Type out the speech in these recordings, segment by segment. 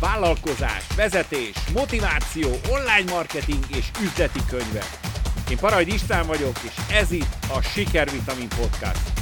vállalkozás, vezetés, motiváció, online marketing és üzleti könyvek. Én Parajd István vagyok, és ez itt a Sikervitamin Podcast.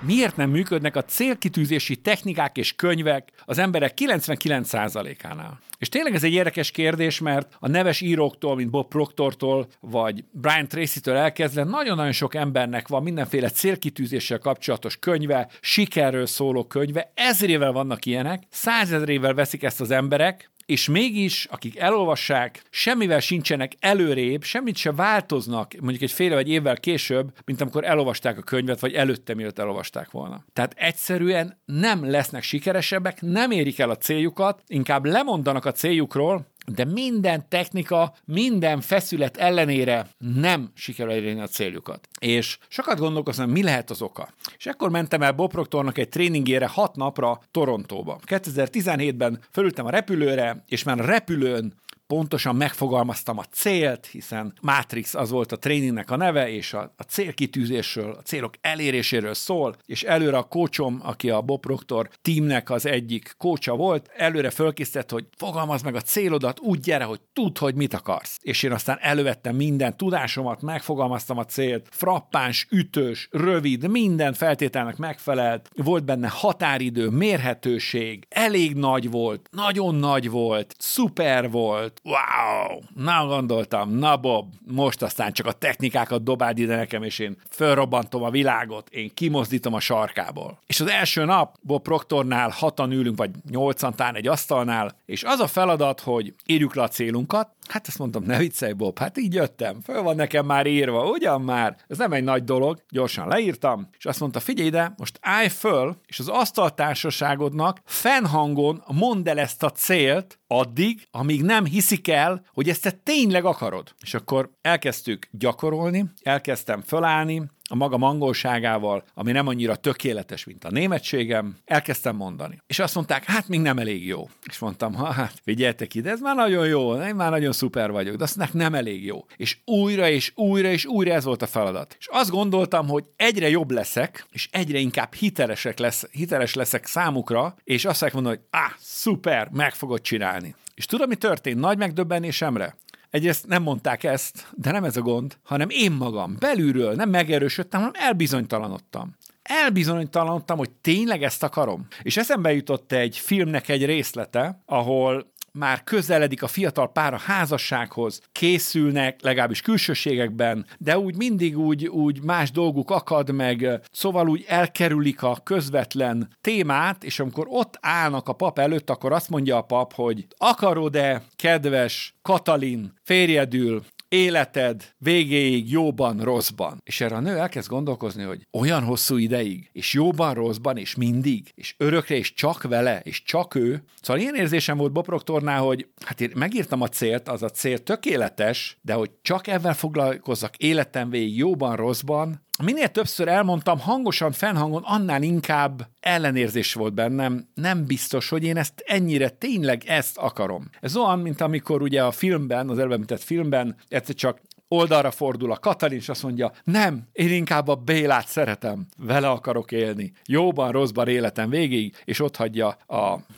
Miért nem működnek a célkitűzési technikák és könyvek az emberek 99%-ánál? És tényleg ez egy érdekes kérdés, mert a neves íróktól, mint Bob Proctortól, vagy Brian Tracy-től elkezdve nagyon-nagyon sok embernek van mindenféle célkitűzéssel kapcsolatos könyve, sikerről szóló könyve, ezrével vannak ilyenek, százezrével veszik ezt az emberek, és mégis, akik elolvassák, semmivel sincsenek előrébb, semmit se változnak, mondjuk egy fél vagy évvel később, mint amikor elolvasták a könyvet, vagy előtte, mielőtt elolvasták volna. Tehát egyszerűen nem lesznek sikeresebbek, nem érik el a céljukat, inkább lemondanak a céljukról, de minden technika, minden feszület ellenére nem sikerül elérni a céljukat. És sokat gondolkoztam, mi lehet az oka. És akkor mentem el Bob Proctornak egy tréningére hat napra Torontóba. 2017-ben fölültem a repülőre, és már a repülőn pontosan megfogalmaztam a célt, hiszen Matrix az volt a tréningnek a neve, és a, a célkitűzésről, a célok eléréséről szól, és előre a kócsom, aki a Bob Proctor teamnek az egyik kócsa volt, előre fölkészített, hogy fogalmazd meg a célodat, úgy gyere, hogy tudd, hogy mit akarsz. És én aztán elővettem minden tudásomat, megfogalmaztam a célt, frappáns, ütős, rövid, minden feltételnek megfelelt, volt benne határidő, mérhetőség, elég nagy volt, nagyon nagy volt, szuper volt, wow, na gondoltam, na Bob, most aztán csak a technikákat dobáld ide nekem, és én fölrobbantom a világot, én kimozdítom a sarkából. És az első nap Bob Proctornál hatan ülünk, vagy nyolcan tán egy asztalnál, és az a feladat, hogy írjuk le a célunkat, Hát azt mondtam, ne viccelj, Bob, hát így jöttem, föl van nekem már írva, ugyan már? Ez nem egy nagy dolog, gyorsan leírtam, és azt mondta, figyelj ide, most állj föl, és az asztaltársaságodnak fennhangon mondd el ezt a célt, addig, amíg nem hiszik el, hogy ezt te tényleg akarod. És akkor elkezdtük gyakorolni, elkezdtem fölállni, a maga mangolságával, ami nem annyira tökéletes, mint a németségem, elkezdtem mondani. És azt mondták, hát még nem elég jó. És mondtam, hát figyeljetek ide, ez már nagyon jó, én már nagyon szuper vagyok, de azt mondták, nem elég jó. És újra és újra és újra ez volt a feladat. És azt gondoltam, hogy egyre jobb leszek, és egyre inkább hitelesek lesz, hiteles leszek számukra, és azt mondom, hogy ah, szuper, meg fogod csinálni. És tudom, mi történt? Nagy megdöbbenésemre. Egyrészt nem mondták ezt, de nem ez a gond, hanem én magam belülről nem megerősödtem, hanem elbizonytalanodtam elbizonytalanodtam, hogy tényleg ezt akarom. És eszembe jutott egy filmnek egy részlete, ahol már közeledik a fiatal pár a házassághoz, készülnek, legalábbis külsőségekben, de úgy mindig úgy, úgy más dolguk akad meg, szóval úgy elkerülik a közvetlen témát, és amikor ott állnak a pap előtt, akkor azt mondja a pap, hogy akarod-e, kedves Katalin, férjedül életed végéig jóban, rosszban. És erre a nő elkezd gondolkozni, hogy olyan hosszú ideig, és jóban, rosszban, és mindig, és örökre, és csak vele, és csak ő. Szóval ilyen érzésem volt Bob Proctornál, hogy hát én megírtam a célt, az a cél tökéletes, de hogy csak ezzel foglalkozzak életem végig jóban, rosszban, minél többször elmondtam hangosan, fennhangon, annál inkább ellenérzés volt bennem, nem biztos, hogy én ezt ennyire tényleg ezt akarom. Ez olyan, mint amikor ugye a filmben, az előbb filmben egyszer csak oldalra fordul a Katalin, és azt mondja, nem, én inkább a Bélát szeretem, vele akarok élni, jóban, rosszban életem végig, és ott hagyja a,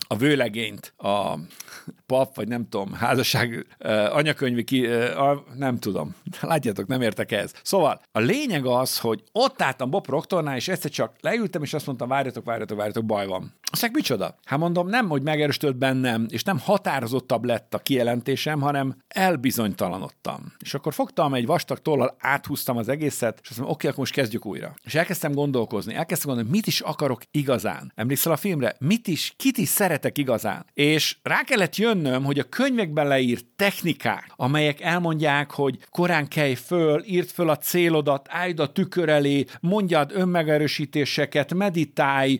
a vőlegényt, a pap, vagy nem tudom, házasság, anyakönyvi ki, nem tudom. Látjátok, nem értek ez. Szóval a lényeg az, hogy ott álltam Bob Proctornál, és egyszer csak leültem, és azt mondtam, várjatok, várjatok, várjatok, baj van. Azt micsoda? Hát mondom, nem, hogy megerősödött bennem, és nem határozottabb lett a kijelentésem, hanem elbizonytalanodtam. És akkor fogtam egy vastag tollal, áthúztam az egészet, és azt mondom, oké, akkor most kezdjük újra. És elkezdtem gondolkozni, elkezdtem gondolni, mit is akarok igazán. Emlékszel a filmre? Mit is, kit is szeretek igazán? És rá kellett jönnöm, hogy a könyvekben leírt technikák, amelyek elmondják, hogy korán kelj föl, írd föl a célodat, állj a tükör elé, mondjad önmegerősítéseket, meditálj,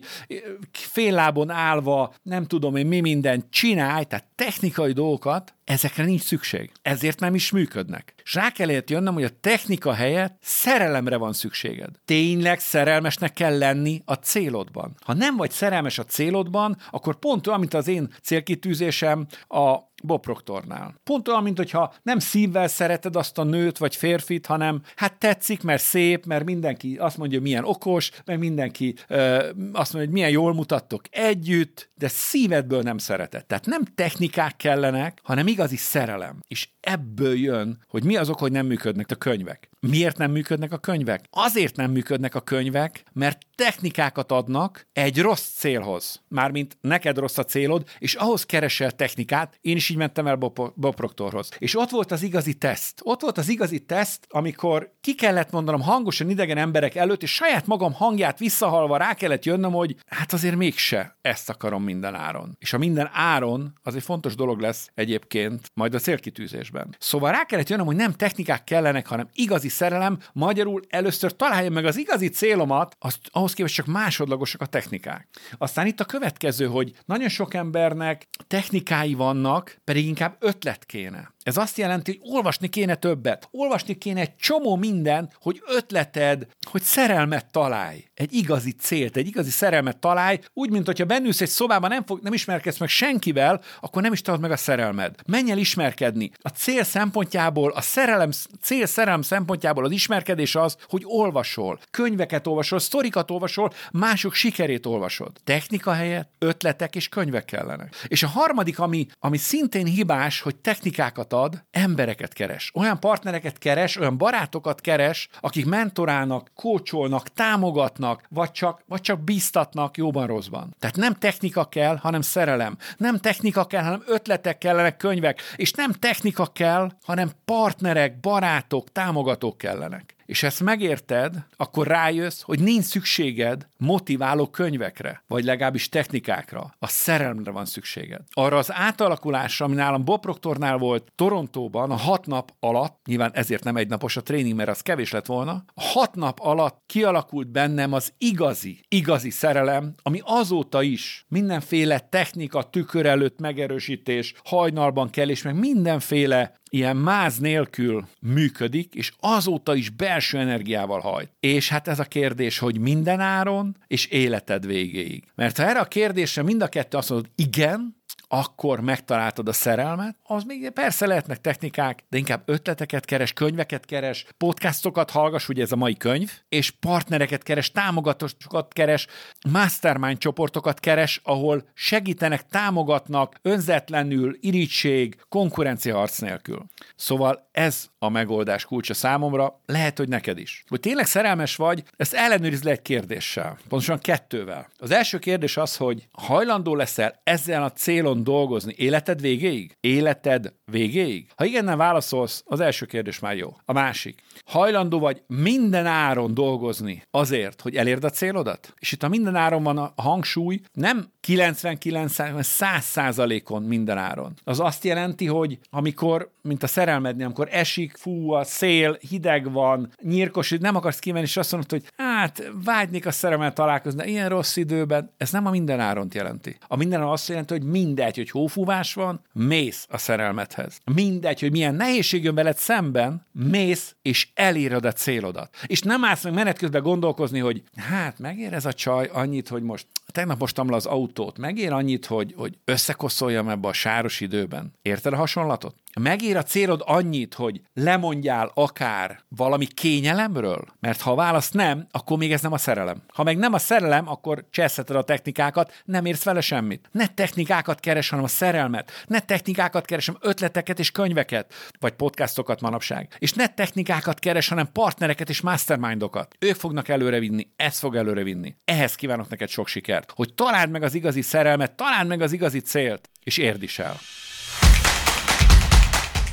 fél lábon állva, nem tudom én mi mindent csinálj, tehát technikai dolgokat, ezekre nincs szükség. Ezért nem is működnek. És rá kellett jönnöm, hogy a technika helyett szerelemre van szükséged. Tényleg szerelmesnek kell lenni a célodban. Ha nem vagy szerelmes a célodban, akkor pont olyan, mint az én célkitűzésem, a Bob Proctornál. Pont olyan, mint hogyha nem szívvel szereted azt a nőt vagy férfit, hanem hát tetszik, mert szép, mert mindenki azt mondja, milyen okos, mert mindenki ö, azt mondja, hogy milyen jól mutattok együtt, de szívedből nem szereted. Tehát nem technikák kellenek, hanem igazi szerelem. És ebből jön, hogy mi azok, hogy nem működnek a könyvek. Miért nem működnek a könyvek? Azért nem működnek a könyvek, mert technikákat adnak egy rossz célhoz. Mármint neked rossz a célod, és ahhoz keresel technikát. Én is így mentem el Bob, Proctorhoz. És ott volt az igazi teszt. Ott volt az igazi teszt, amikor ki kellett mondanom hangosan idegen emberek előtt, és saját magam hangját visszahalva rá kellett jönnöm, hogy hát azért mégse ezt akarom minden áron. És a minden áron az egy fontos dolog lesz egyébként majd a célkitűzésben. Szóval rá kellett jönnöm, hogy nem technikák kellenek, hanem igazi szerelem, magyarul először találjam meg az igazi célomat, azt, ahhoz képest csak másodlagosak a technikák. Aztán itt a következő, hogy nagyon sok embernek technikái vannak, pedig inkább ötlet kéne. Ez azt jelenti, hogy olvasni kéne többet. Olvasni kéne egy csomó mindent, hogy ötleted, hogy szerelmet találj. Egy igazi célt, egy igazi szerelmet találj, úgy, mint hogyha bennülsz egy szobában, nem, fog, nem ismerkedsz meg senkivel, akkor nem is találod meg a szerelmed. Menj el ismerkedni. A cél szempontjából, a szerelem, cél szerelem szempontjából az ismerkedés az, hogy olvasol, könyveket olvasol, sztorikat olvasol, mások sikerét olvasod. Technika helyett ötletek és könyvek kellenek. És a harmadik, ami, ami szintén hibás, hogy technikákat ad, embereket keres. Olyan partnereket keres, olyan barátokat keres, akik mentorálnak, kócsolnak, támogatnak, vagy csak, vagy csak bíztatnak jóban rosszban. Tehát nem technika kell, hanem szerelem. Nem technika kell, hanem ötletek kellenek, könyvek. És nem technika kell, hanem partnerek, barátok, támogatók kellenek és ezt megérted, akkor rájössz, hogy nincs szükséged motiváló könyvekre, vagy legalábbis technikákra. A szerelemre van szükséged. Arra az átalakulásra, ami nálam Bob Proctornál volt Torontóban a hat nap alatt, nyilván ezért nem egy napos a tréning, mert az kevés lett volna, a hat nap alatt kialakult bennem az igazi, igazi szerelem, ami azóta is mindenféle technika, tükör előtt megerősítés, hajnalban kell, és meg mindenféle ilyen máz nélkül működik, és azóta is belső energiával hajt. És hát ez a kérdés, hogy minden áron és életed végéig. Mert ha erre a kérdésre mind a kettő azt mondod, igen, akkor megtaláltad a szerelmet, az még persze lehetnek technikák, de inkább ötleteket keres, könyveket keres, podcastokat hallgass, ugye ez a mai könyv, és partnereket keres, támogatókat keres, mastermind csoportokat keres, ahol segítenek, támogatnak, önzetlenül, irítség, konkurencia harc nélkül. Szóval ez a megoldás kulcsa számomra, lehet, hogy neked is. Hogy tényleg szerelmes vagy, ezt ellenőrizd le egy kérdéssel, pontosan kettővel. Az első kérdés az, hogy hajlandó leszel ezzel a célon dolgozni életed végéig? Életed végéig? Ha igen, nem válaszolsz, az első kérdés már jó. A másik. Hajlandó vagy minden áron dolgozni azért, hogy elérd a célodat? És itt a minden áron van a hangsúly, nem 99 100 százalékon minden áron. Az azt jelenti, hogy amikor, mint a szerelmednél, amikor esik, fú, a szél, hideg van, nyírkos, nem akarsz kimenni, és azt mondod, hogy hát vágynék a szerelmet találkozni, ilyen rossz időben, ez nem a minden áron jelenti. A minden áron azt jelenti, hogy mindegy, hogy hófúvás van, mész a szerelmethez. Mindegy, hogy milyen nehézség jön veled szemben, mész és eléred a célodat. És nem állsz meg menet közben gondolkozni, hogy hát megér ez a csaj annyit, hogy most tegnap mostam le az autót, megér annyit, hogy, hogy összekoszoljam ebbe a sáros időben. Érted a hasonlatot? Megér a célod annyit, hogy lemondjál akár valami kényelemről? Mert ha a válasz nem, akkor még ez nem a szerelem. Ha meg nem a szerelem, akkor cseszheted a technikákat, nem érsz vele semmit. Ne technikákat keres, hanem a szerelmet. Ne technikákat keresem, ötleteket és könyveket, vagy podcastokat manapság. És ne technikákat keres, hanem partnereket és mastermindokat. Ők fognak előrevinni, ez fog előrevinni. Ehhez kívánok neked sok sikert, hogy találd meg az igazi szerelmet, találd meg az igazi célt, és érd is el.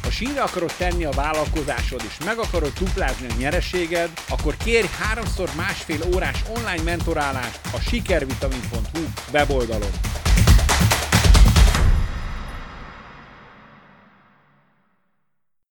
Ha sínre akarod tenni a vállalkozásod, és meg akarod duplázni a nyereséged, akkor kérj háromszor másfél órás online mentorálást a sikervitamin.hu weboldalon.